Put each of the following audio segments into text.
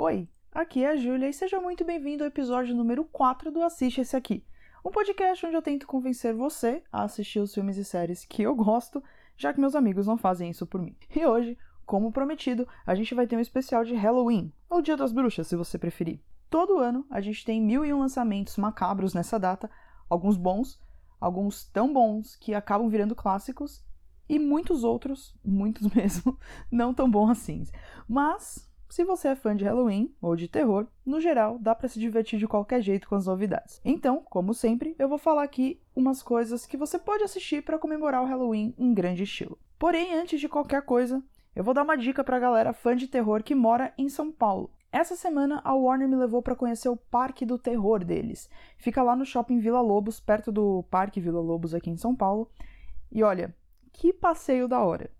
Oi, aqui é a Júlia e seja muito bem-vindo ao episódio número 4 do Assiste Esse Aqui, um podcast onde eu tento convencer você a assistir os filmes e séries que eu gosto, já que meus amigos não fazem isso por mim. E hoje, como prometido, a gente vai ter um especial de Halloween, ou Dia das Bruxas, se você preferir. Todo ano a gente tem mil e um lançamentos macabros nessa data, alguns bons, alguns tão bons que acabam virando clássicos, e muitos outros, muitos mesmo, não tão bons assim. Mas se você é fã de Halloween ou de terror, no geral dá para se divertir de qualquer jeito com as novidades. Então, como sempre, eu vou falar aqui umas coisas que você pode assistir para comemorar o Halloween em grande estilo. Porém, antes de qualquer coisa, eu vou dar uma dica para a galera fã de terror que mora em São Paulo. Essa semana a Warner me levou para conhecer o Parque do Terror deles. Fica lá no Shopping Vila Lobos, perto do Parque Vila Lobos aqui em São Paulo. E olha, que passeio da hora!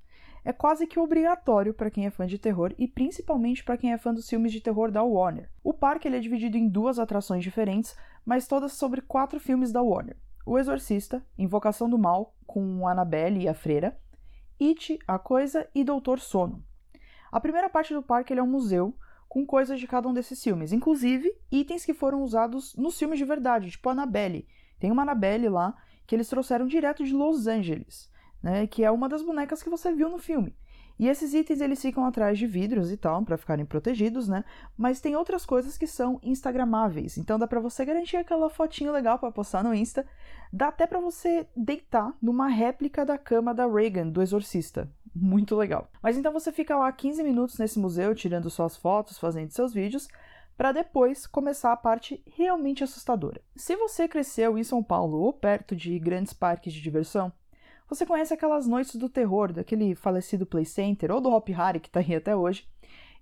É quase que obrigatório para quem é fã de terror e principalmente para quem é fã dos filmes de terror da Warner. O parque ele é dividido em duas atrações diferentes, mas todas sobre quatro filmes da Warner: O Exorcista, Invocação do Mal, com Annabelle e a Freira, It, A Coisa e Doutor Sono. A primeira parte do parque é um museu com coisas de cada um desses filmes, inclusive itens que foram usados nos filmes de verdade, tipo Annabelle. Tem uma Annabelle lá que eles trouxeram direto de Los Angeles, né, que é uma das bonecas que você viu no filme. E esses itens eles ficam atrás de vidros e tal, para ficarem protegidos, né? Mas tem outras coisas que são instagramáveis. Então dá para você garantir aquela fotinho legal para postar no Insta. Dá até para você deitar numa réplica da cama da Reagan do Exorcista muito legal. Mas então você fica lá 15 minutos nesse museu tirando suas fotos, fazendo seus vídeos, para depois começar a parte realmente assustadora. Se você cresceu em São Paulo ou perto de grandes parques de diversão, você conhece aquelas noites do terror daquele falecido Play Center ou do Hop Harry que tá aí até hoje.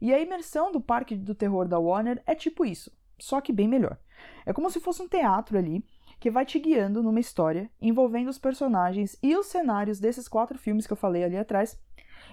E a imersão do parque do terror da Warner é tipo isso, só que bem melhor. É como se fosse um teatro ali que vai te guiando numa história envolvendo os personagens e os cenários desses quatro filmes que eu falei ali atrás.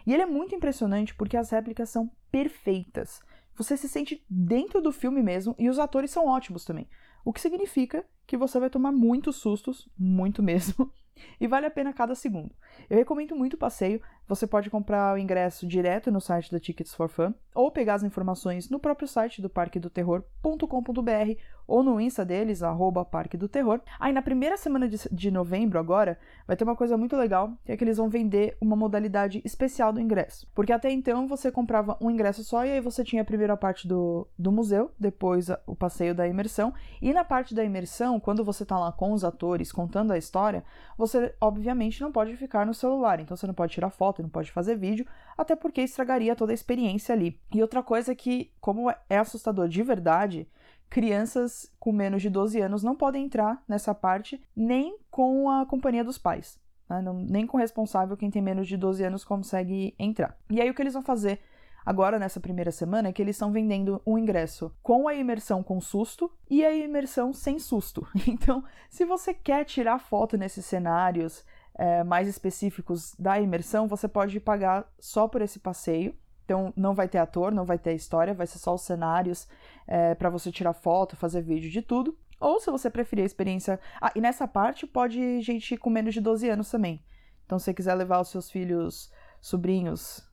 E ele é muito impressionante porque as réplicas são perfeitas. Você se sente dentro do filme mesmo e os atores são ótimos também. O que significa que você vai tomar muitos sustos, muito mesmo, e vale a pena cada segundo. Eu recomendo muito o passeio. Você pode comprar o ingresso direto no site da Tickets for Fun ou pegar as informações no próprio site do Parque do Terror.com.br ou no Insta deles, arroba Parque do Terror. Aí na primeira semana de, de novembro agora, vai ter uma coisa muito legal, que é que eles vão vender uma modalidade especial do ingresso. Porque até então você comprava um ingresso só e aí você tinha a primeira parte do, do museu, depois o passeio da imersão, e na parte da imersão, quando você tá lá com os atores contando a história, você obviamente não pode ficar no celular, então você não pode tirar foto, não pode fazer vídeo, até porque estragaria toda a experiência ali. E outra coisa é que, como é assustador de verdade, crianças com menos de 12 anos não podem entrar nessa parte nem com a companhia dos pais. Né? Não, nem com o responsável, quem tem menos de 12 anos consegue entrar. E aí o que eles vão fazer agora nessa primeira semana é que eles estão vendendo um ingresso com a imersão com susto e a imersão sem susto. Então, se você quer tirar foto nesses cenários é, mais específicos da imersão, você pode pagar só por esse passeio. Então, não vai ter ator, não vai ter história, vai ser só os cenários é, para você tirar foto, fazer vídeo de tudo. Ou se você preferir a experiência. Ah, e nessa parte pode gente com menos de 12 anos também. Então, se você quiser levar os seus filhos, sobrinhos,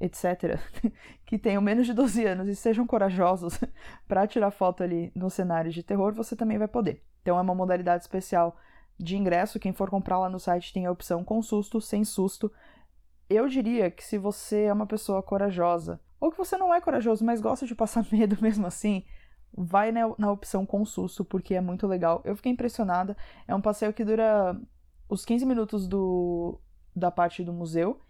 etc., que tenham menos de 12 anos e sejam corajosos para tirar foto ali no cenário de terror, você também vai poder. Então é uma modalidade especial de ingresso. Quem for comprar lá no site tem a opção com susto, sem susto. Eu diria que se você é uma pessoa corajosa, ou que você não é corajoso, mas gosta de passar medo mesmo assim, vai na, opção com susto, porque é muito legal. Eu fiquei impressionada. É um passeio que dura os 15 minutos do, da parte do museu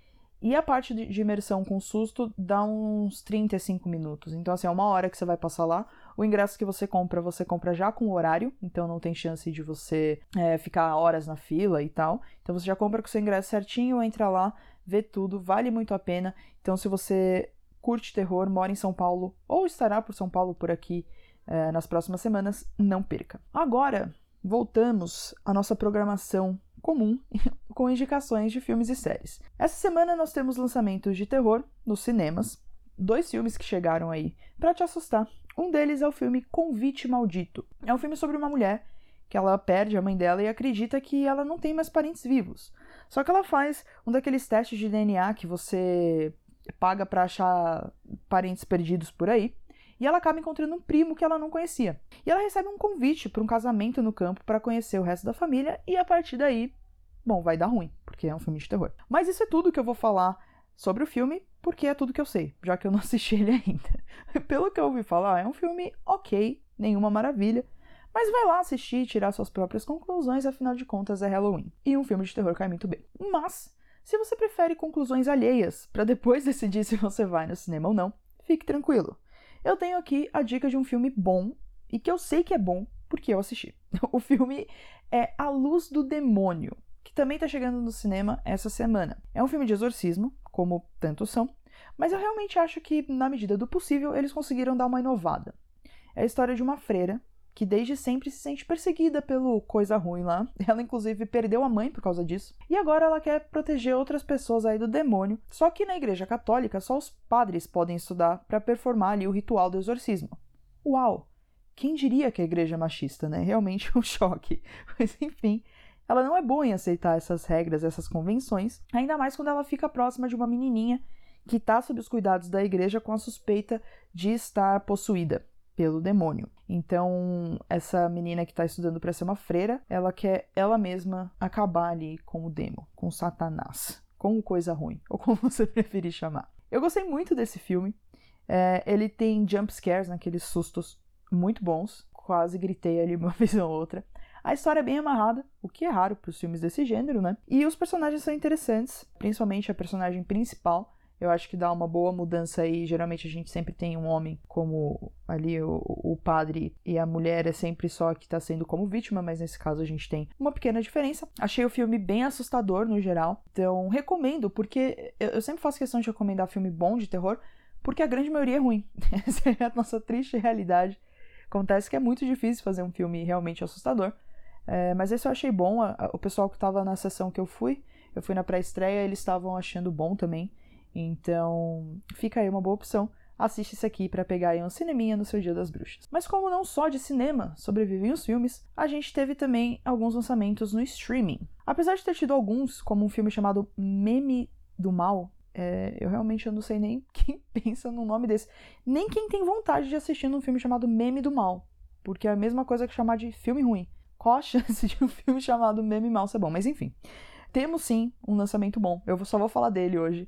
e a parte de imersão com susto dá uns 35 minutos. Então, assim, é uma hora que você vai passar lá. O ingresso que você compra, você compra já com o horário, então não tem chance de você é, ficar horas na fila e tal. Então, você já compra com o seu ingresso certinho, entra lá, vê tudo, vale muito a pena. Então, se você curte terror, mora em São Paulo ou estará por São Paulo por aqui é, nas próximas semanas, não perca. Agora, voltamos à nossa programação comum com indicações de filmes e séries. Essa semana nós temos lançamentos de terror nos cinemas, dois filmes que chegaram aí para te assustar. Um deles é o filme Convite Maldito. É um filme sobre uma mulher que ela perde a mãe dela e acredita que ela não tem mais parentes vivos. Só que ela faz um daqueles testes de DNA que você paga para achar parentes perdidos por aí. e ela acaba encontrando um primo que ela não conhecia. E ela recebe um convite para um casamento no campo para conhecer o resto da família e a partir daí, bom, vai dar ruim, porque é um filme de terror. Mas isso é tudo que eu vou falar sobre o filme, porque é tudo que eu sei, já que eu não assisti ele ainda. Pelo que eu ouvi falar, é um filme ok, nenhuma maravilha, mas vai lá assistir e tirar suas próprias conclusões, afinal de contas é Halloween. E um filme de terror cai muito bem. Mas, se você prefere conclusões alheias para depois decidir se você vai no cinema ou não, fique tranquilo. Eu tenho aqui a dica de um filme bom e que eu sei que é bom porque eu assisti. O filme é A Luz do Demônio, que também está chegando no cinema essa semana. É um filme de exorcismo, como tantos são, mas eu realmente acho que, na medida do possível, eles conseguiram dar uma inovada. É a história de uma freira que desde sempre se sente perseguida pelo coisa ruim lá. Ela, inclusive, perdeu a mãe por causa disso. E agora ela quer proteger outras pessoas aí do demônio. Só que na Igreja Católica, só os padres podem estudar para performar ali o ritual do exorcismo. Uau! Quem diria que a igreja é machista, né? Realmente um choque. Mas enfim, ela não é boa em aceitar essas regras, essas convenções, ainda mais quando ela fica próxima de uma menininha que está sob os cuidados da igreja com a suspeita de estar possuída pelo demônio. Então, essa menina que está estudando para ser uma freira, ela quer ela mesma acabar ali com o demo, com Satanás, com coisa ruim, ou como você preferir chamar. Eu gostei muito desse filme. É, ele tem jump scares, aqueles sustos muito bons. Quase gritei ali uma vez ou outra. A história é bem amarrada, o que é raro para os filmes desse gênero, né? E os personagens são interessantes, principalmente a personagem principal, eu acho que dá uma boa mudança aí. Geralmente a gente sempre tem um homem como ali o, o padre e a mulher é sempre só que está sendo como vítima, mas nesse caso a gente tem uma pequena diferença. Achei o filme bem assustador no geral, então recomendo, porque eu, eu sempre faço questão de recomendar filme bom de terror, porque a grande maioria é ruim. Essa é a nossa triste realidade. Acontece que é muito difícil fazer um filme realmente assustador. É, mas esse eu achei bom. A, a, o pessoal que estava na sessão que eu fui, eu fui na pré-estreia, eles estavam achando bom também. Então, fica aí uma boa opção. Assiste isso aqui para pegar aí um cineminha no seu Dia das Bruxas. Mas como não só de cinema sobrevivem os filmes, a gente teve também alguns lançamentos no streaming. Apesar de ter tido alguns, como um filme chamado Meme do Mal, é, eu realmente não sei nem quem pensa no nome desse. Nem quem tem vontade de assistir um filme chamado Meme do Mal. Porque é a mesma coisa que chamar de filme ruim. Qual a chance de um filme chamado Meme Mal ser bom? Mas enfim. Temos sim um lançamento bom. Eu só vou falar dele hoje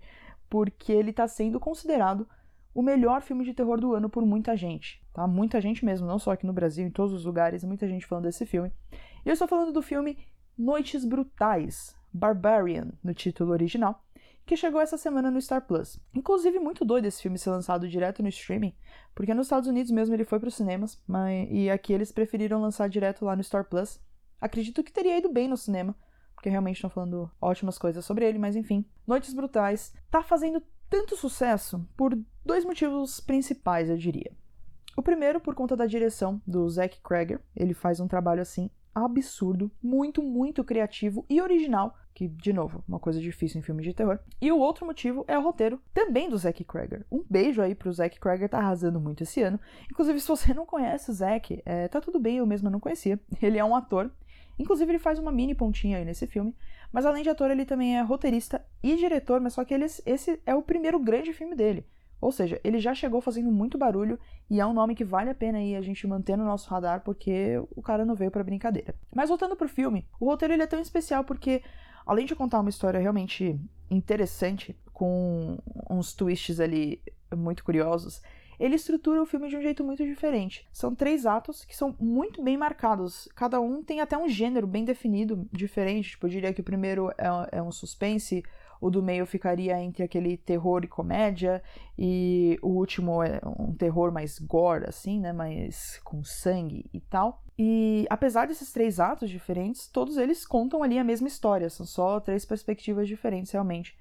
porque ele está sendo considerado o melhor filme de terror do ano por muita gente, tá? Muita gente mesmo, não só aqui no Brasil, em todos os lugares, muita gente falando desse filme. E eu estou falando do filme Noites Brutais, Barbarian, no título original, que chegou essa semana no Star Plus. Inclusive, muito doido esse filme ser lançado direto no streaming, porque nos Estados Unidos mesmo ele foi para os cinemas, mas e aqui eles preferiram lançar direto lá no Star Plus. Acredito que teria ido bem no cinema, porque realmente estão falando ótimas coisas sobre ele, mas enfim. Noites Brutais tá fazendo tanto sucesso por dois motivos principais, eu diria. O primeiro, por conta da direção do Zack Cregger, ele faz um trabalho assim absurdo, muito, muito criativo e original, que, de novo, uma coisa difícil em filmes de terror. E o outro motivo é o roteiro, também do Zack Cregger. Um beijo aí pro Zack Cregger, tá arrasando muito esse ano. Inclusive, se você não conhece o Zack, é, tá tudo bem, eu mesmo não conhecia. Ele é um ator Inclusive, ele faz uma mini pontinha aí nesse filme. Mas além de ator, ele também é roteirista e diretor, mas só que ele, esse é o primeiro grande filme dele. Ou seja, ele já chegou fazendo muito barulho e é um nome que vale a pena aí a gente manter no nosso radar porque o cara não veio para brincadeira. Mas voltando pro filme, o roteiro ele é tão especial porque além de contar uma história realmente interessante com uns twists ali muito curiosos, ele estrutura o filme de um jeito muito diferente. São três atos que são muito bem marcados. Cada um tem até um gênero bem definido, diferente. Tipo, eu diria que o primeiro é, é um suspense, o do meio ficaria entre aquele terror e comédia, e o último é um terror mais gore, assim, né? Mais com sangue e tal. E apesar desses três atos diferentes, todos eles contam ali a mesma história, são só três perspectivas diferentes realmente.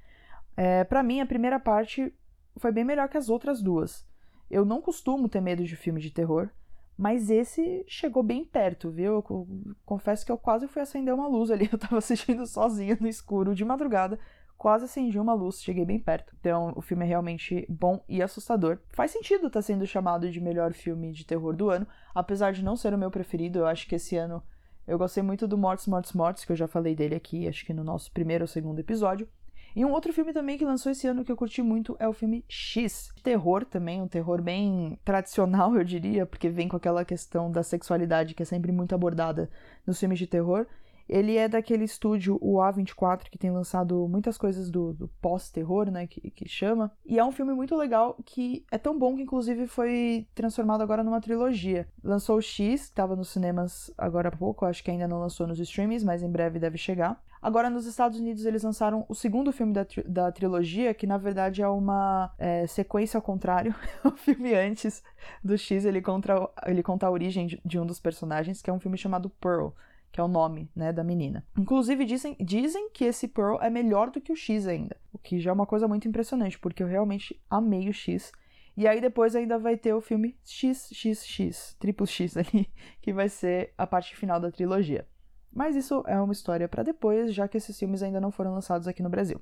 É, para mim, a primeira parte foi bem melhor que as outras duas. Eu não costumo ter medo de filme de terror, mas esse chegou bem perto, viu? Eu confesso que eu quase fui acender uma luz ali. Eu tava assistindo sozinha no escuro de madrugada, quase acendi uma luz, cheguei bem perto. Então, o filme é realmente bom e assustador. Faz sentido estar tá sendo chamado de melhor filme de terror do ano, apesar de não ser o meu preferido. Eu acho que esse ano eu gostei muito do Mortos, Mortos, Mortos, que eu já falei dele aqui, acho que no nosso primeiro ou segundo episódio. E um outro filme também que lançou esse ano que eu curti muito é o filme X. Terror também, um terror bem tradicional, eu diria, porque vem com aquela questão da sexualidade que é sempre muito abordada nos filmes de terror. Ele é daquele estúdio, o A24, que tem lançado muitas coisas do, do pós-terror, né, que, que chama. E é um filme muito legal que é tão bom que, inclusive, foi transformado agora numa trilogia. Lançou o X, que estava nos cinemas agora há pouco, acho que ainda não lançou nos streamings, mas em breve deve chegar. Agora, nos Estados Unidos, eles lançaram o segundo filme da, tri da trilogia, que na verdade é uma é, sequência ao contrário. o filme antes do X, ele, conta, ele conta a origem de, de um dos personagens, que é um filme chamado Pearl que é o nome, né, da menina. Inclusive dizem, dizem que esse Pearl é melhor do que o X ainda, o que já é uma coisa muito impressionante, porque eu realmente amei o X. E aí depois ainda vai ter o filme XXX, triplo X ali, que vai ser a parte final da trilogia. Mas isso é uma história para depois, já que esses filmes ainda não foram lançados aqui no Brasil.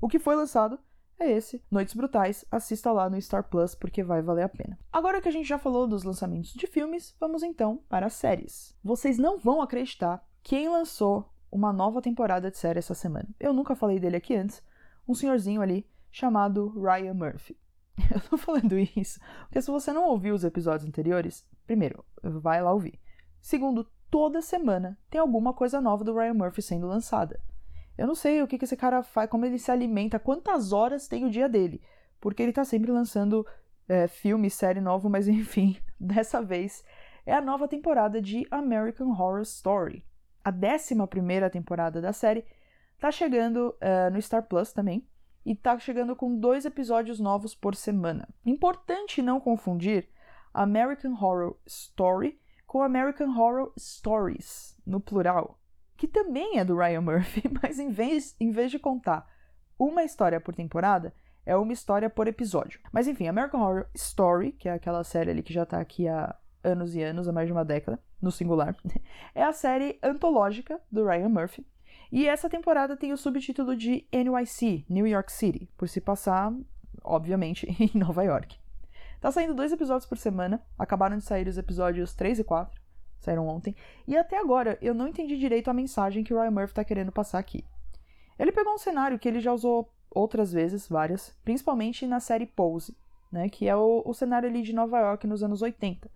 O que foi lançado é esse, Noites Brutais. Assista lá no Star Plus porque vai valer a pena. Agora que a gente já falou dos lançamentos de filmes, vamos então para as séries. Vocês não vão acreditar quem lançou uma nova temporada de série essa semana. Eu nunca falei dele aqui antes. Um senhorzinho ali chamado Ryan Murphy. Eu tô falando isso porque se você não ouviu os episódios anteriores, primeiro, vai lá ouvir. Segundo, toda semana tem alguma coisa nova do Ryan Murphy sendo lançada. Eu não sei o que, que esse cara faz, como ele se alimenta, quantas horas tem o dia dele. Porque ele tá sempre lançando é, filme, série novo, mas enfim, dessa vez é a nova temporada de American Horror Story. A 11 temporada da série tá chegando uh, no Star Plus também. E tá chegando com dois episódios novos por semana. Importante não confundir American Horror Story com American Horror Stories, no plural que também é do Ryan Murphy, mas em vez, em vez de contar uma história por temporada, é uma história por episódio. Mas enfim, American Horror Story, que é aquela série ali que já tá aqui há anos e anos, há mais de uma década, no singular, é a série antológica do Ryan Murphy. E essa temporada tem o subtítulo de NYC, New York City, por se passar, obviamente, em Nova York. Tá saindo dois episódios por semana, acabaram de sair os episódios 3 e 4 saíram ontem, e até agora eu não entendi direito a mensagem que o Ryan Murphy está querendo passar aqui. Ele pegou um cenário que ele já usou outras vezes, várias, principalmente na série Pose, né, que é o, o cenário ali de Nova York nos anos 80,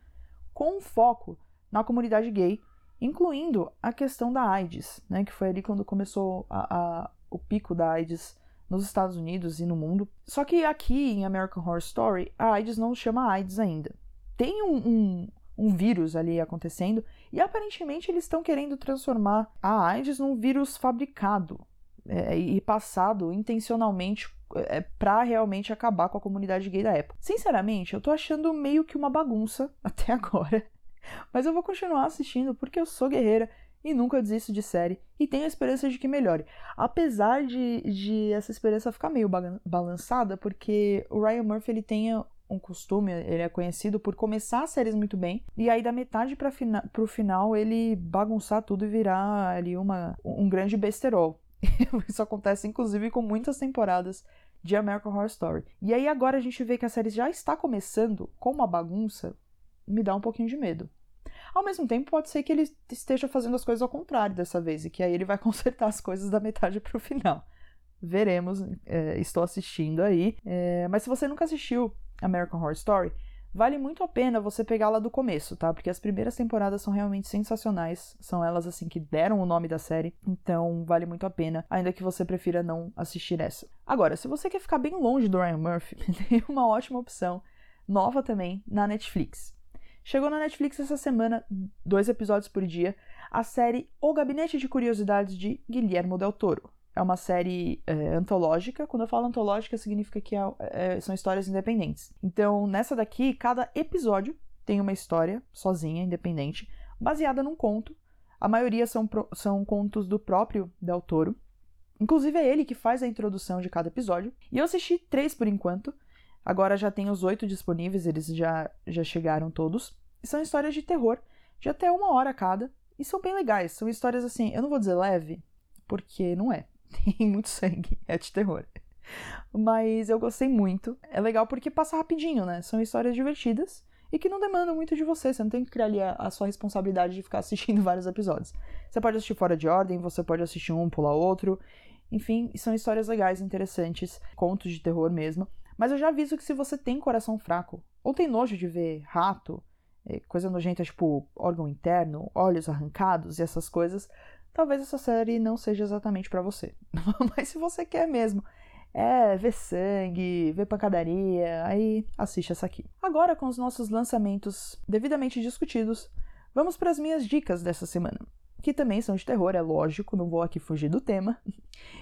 com um foco na comunidade gay, incluindo a questão da AIDS, né, que foi ali quando começou a, a, o pico da AIDS nos Estados Unidos e no mundo. Só que aqui em American Horror Story, a AIDS não chama AIDS ainda. Tem um, um, um vírus ali acontecendo, e aparentemente eles estão querendo transformar a AIDS num vírus fabricado é, e passado intencionalmente é, para realmente acabar com a comunidade gay da época. Sinceramente, eu tô achando meio que uma bagunça até agora, mas eu vou continuar assistindo porque eu sou guerreira e nunca desisto de série e tenho a esperança de que melhore. Apesar de, de essa esperança ficar meio balançada, porque o Ryan Murphy ele tem um costume, ele é conhecido por começar as séries muito bem e aí da metade para fina, o final ele bagunçar tudo e virar ali uma, um grande besterol. Isso acontece inclusive com muitas temporadas de American Horror Story. E aí agora a gente vê que a série já está começando com uma bagunça, me dá um pouquinho de medo. Ao mesmo tempo, pode ser que ele esteja fazendo as coisas ao contrário dessa vez e que aí ele vai consertar as coisas da metade para o final. Veremos, é, estou assistindo aí. É, mas se você nunca assistiu American Horror Story, vale muito a pena você pegar lá do começo, tá? Porque as primeiras temporadas são realmente sensacionais, são elas assim que deram o nome da série, então vale muito a pena, ainda que você prefira não assistir essa. Agora, se você quer ficar bem longe do Ryan Murphy, tem uma ótima opção, nova também, na Netflix. Chegou na Netflix essa semana, dois episódios por dia, a série O Gabinete de Curiosidades de Guilherme Del Toro é uma série é, antológica. Quando eu falo antológica, significa que é, é, são histórias independentes. Então, nessa daqui, cada episódio tem uma história sozinha, independente, baseada num conto. A maioria são, são contos do próprio Del Toro. Inclusive, é ele que faz a introdução de cada episódio. E eu assisti três por enquanto. Agora já tem os oito disponíveis, eles já, já chegaram todos. E são histórias de terror, de até uma hora cada. E são bem legais. São histórias assim, eu não vou dizer leve, porque não é. Tem muito sangue, é de terror. Mas eu gostei muito. É legal porque passa rapidinho, né? São histórias divertidas e que não demandam muito de você. Você não tem que criar ali a, a, sua responsabilidade de ficar assistindo vários episódios. Você pode assistir fora de ordem, você pode assistir um, pular outro. Enfim, são histórias legais, interessantes, contos de terror mesmo. Mas eu já aviso que se você tem coração fraco, ou tem nojo de ver rato, é, coisa nojenta tipo órgão interno, olhos arrancados e essas coisas, talvez essa série não seja exatamente para você. Mas se você quer mesmo é, ver sangue, ver pancadaria, aí assiste essa aqui. Agora, com os nossos lançamentos devidamente discutidos, vamos para as minhas dicas dessa semana. Que também são de terror, é lógico, não vou aqui fugir do tema.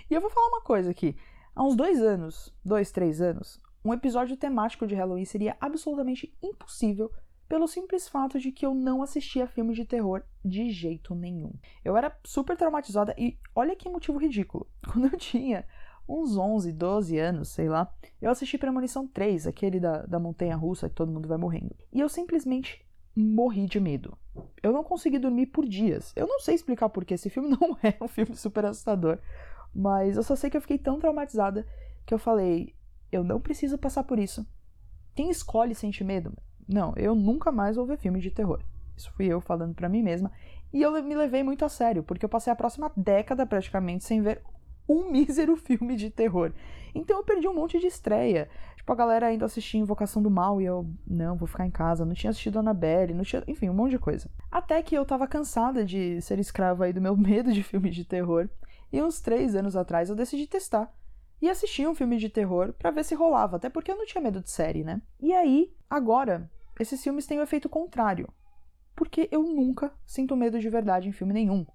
E eu vou falar uma coisa aqui. Há uns dois anos, dois, três anos, um episódio temático de Halloween seria absolutamente impossível pelo simples fato de que eu não assistia filmes de terror de jeito nenhum. Eu era super traumatizada e olha que motivo ridículo. Quando eu tinha uns 11, 12 anos, sei lá, eu assisti Premonição 3, aquele da, da montanha russa que todo mundo vai morrendo. E eu simplesmente morri de medo. Eu não consegui dormir por dias. Eu não sei explicar porque esse filme não é um filme super assustador, mas eu só sei que eu fiquei tão traumatizada que eu falei: eu não preciso passar por isso. Quem escolhe sente medo? Não, eu nunca mais vou ver filme de terror. Isso fui eu falando para mim mesma. E eu me levei muito a sério, porque eu passei a próxima década praticamente sem ver um mísero filme de terror. Então eu perdi um monte de estreia. Tipo, a galera ainda assistia Invocação do Mal e eu, não, vou ficar em casa. Não tinha assistido Annabelle, não tinha. Enfim, um monte de coisa. Até que eu tava cansada de ser escrava aí do meu medo de filmes de terror. E uns três anos atrás eu decidi testar. E assistir um filme de terror para ver se rolava, até porque eu não tinha medo de série, né? E aí, agora, esses filmes têm o efeito contrário. Porque eu nunca sinto medo de verdade em filme nenhum.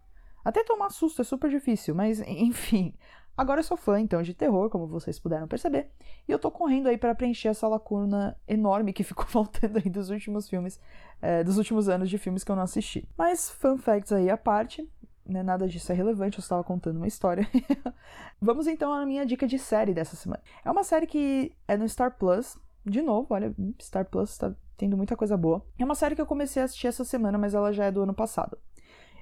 Até tomar susto é super difícil, mas enfim. Agora eu sou fã então de terror, como vocês puderam perceber, e eu tô correndo aí para preencher essa lacuna enorme que ficou faltando aí dos últimos filmes, é, dos últimos anos de filmes que eu não assisti. Mas fun facts aí à parte, né, nada disso é relevante, eu estava contando uma história. Vamos então à minha dica de série dessa semana. É uma série que é no Star Plus, de novo, olha, Star Plus tá tendo muita coisa boa. É uma série que eu comecei a assistir essa semana, mas ela já é do ano passado.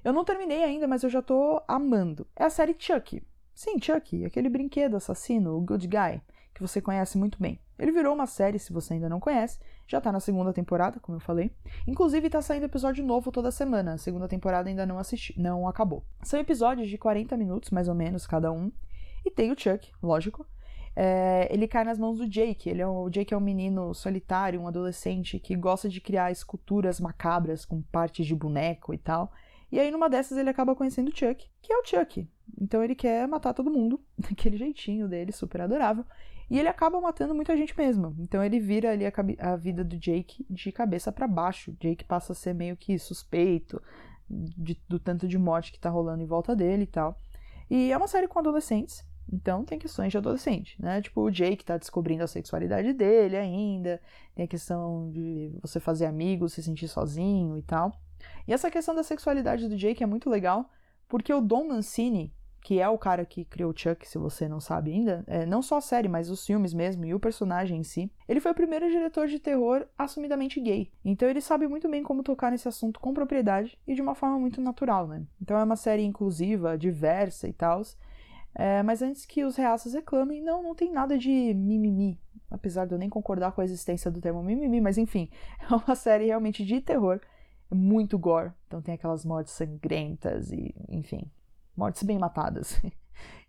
Eu não terminei ainda, mas eu já tô amando. É a série Chuck. Sim, Chuck, aquele brinquedo assassino, o Good Guy, que você conhece muito bem. Ele virou uma série, se você ainda não conhece, já tá na segunda temporada, como eu falei. Inclusive tá saindo episódio novo toda semana. A segunda temporada ainda não assisti, não acabou. São episódios de 40 minutos, mais ou menos, cada um. E tem o Chuck, lógico. É, ele cai nas mãos do Jake. Ele é um, o Jake é um menino solitário, um adolescente que gosta de criar esculturas macabras com partes de boneco e tal. E aí, numa dessas, ele acaba conhecendo o Chuck, que é o Chuck. Então ele quer matar todo mundo, daquele jeitinho dele, super adorável. E ele acaba matando muita gente mesmo. Então ele vira ali a, a vida do Jake de cabeça para baixo. Jake passa a ser meio que suspeito de, do tanto de morte que tá rolando em volta dele e tal. E é uma série com adolescentes, então tem questões de adolescente, né? Tipo, o Jake tá descobrindo a sexualidade dele ainda, tem a questão de você fazer amigos, se sentir sozinho e tal. E essa questão da sexualidade do Jake é muito legal, porque o Don Mancini, que é o cara que criou Chuck, se você não sabe ainda, é, não só a série, mas os filmes mesmo e o personagem em si, ele foi o primeiro diretor de terror assumidamente gay. Então ele sabe muito bem como tocar nesse assunto com propriedade e de uma forma muito natural, né? Então é uma série inclusiva, diversa e tal. É, mas antes que os reaças reclamem, não, não tem nada de mimimi. Apesar de eu nem concordar com a existência do termo mimimi, mas enfim, é uma série realmente de terror é muito gore. Então tem aquelas mortes sangrentas e, enfim, mortes bem matadas.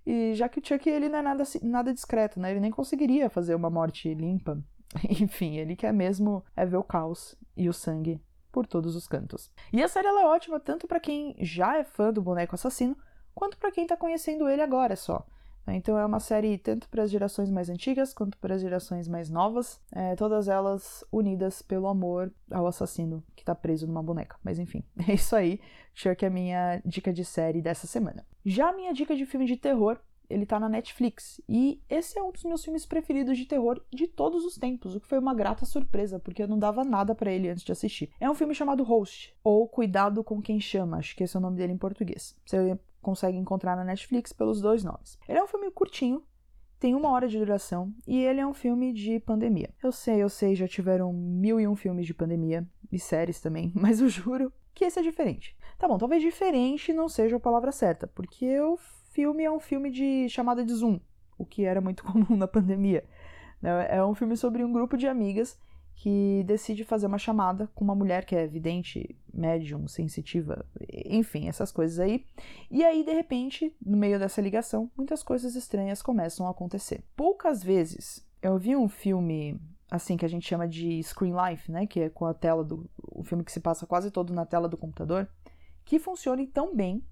E já que o Chuck ele não é nada, nada discreto, né? Ele nem conseguiria fazer uma morte limpa. Enfim, ele quer mesmo é ver o caos e o sangue por todos os cantos. E a série é ótima tanto para quem já é fã do boneco assassino, quanto para quem tá conhecendo ele agora só. Né? Então é uma série tanto para as gerações mais antigas quanto para as gerações mais novas, é, todas elas unidas pelo amor ao assassino que está preso numa boneca. Mas enfim, é isso aí. Chuck é a minha dica de série dessa semana. Já a minha dica de filme de terror ele tá na Netflix. E esse é um dos meus filmes preferidos de terror de todos os tempos, o que foi uma grata surpresa, porque eu não dava nada para ele antes de assistir. É um filme chamado Host, ou Cuidado com Quem Chama, acho que esse é o nome dele em português. Você consegue encontrar na Netflix pelos dois nomes. Ele é um filme curtinho, tem uma hora de duração e ele é um filme de pandemia. Eu sei, eu sei, já tiveram mil e um filmes de pandemia e séries também, mas eu juro que esse é diferente. Tá bom, talvez diferente não seja a palavra certa, porque o filme é um filme de chamada de Zoom, o que era muito comum na pandemia. É um filme sobre um grupo de amigas que decide fazer uma chamada com uma mulher que é vidente, médium, sensitiva, enfim, essas coisas aí. E aí, de repente, no meio dessa ligação, muitas coisas estranhas começam a acontecer. Poucas vezes eu vi um filme assim que a gente chama de screen life, né, que é com a tela do o filme que se passa quase todo na tela do computador, que funcione tão bem,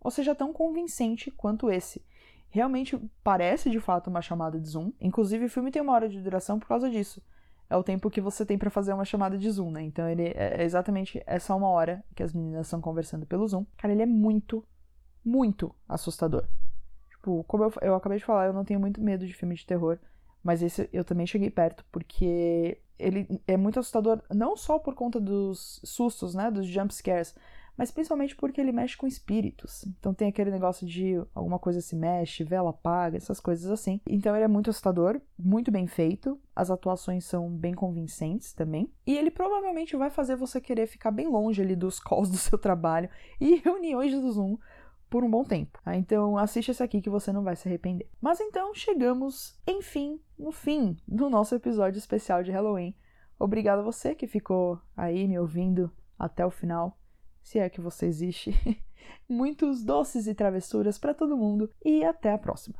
ou seja, tão convincente quanto esse. Realmente parece de fato uma chamada de Zoom. Inclusive, o filme tem uma hora de duração por causa disso. É o tempo que você tem para fazer uma chamada de Zoom, né? Então ele é exatamente essa uma hora que as meninas estão conversando pelo Zoom. Cara, ele é muito, muito assustador. Tipo, como eu, eu acabei de falar, eu não tenho muito medo de filme de terror. Mas esse eu também cheguei perto, porque ele é muito assustador, não só por conta dos sustos, né, dos jump scares, mas principalmente porque ele mexe com espíritos. Então tem aquele negócio de alguma coisa se mexe, vela apaga, essas coisas assim. Então ele é muito assustador, muito bem feito, as atuações são bem convincentes também. E ele provavelmente vai fazer você querer ficar bem longe ali dos calls do seu trabalho e reuniões do Zoom por um bom tempo. Tá? Então assiste esse aqui que você não vai se arrepender. Mas então chegamos, enfim, no fim do nosso episódio especial de Halloween. Obrigado a você que ficou aí me ouvindo até o final, se é que você existe. Muitos doces e travessuras para todo mundo e até a próxima.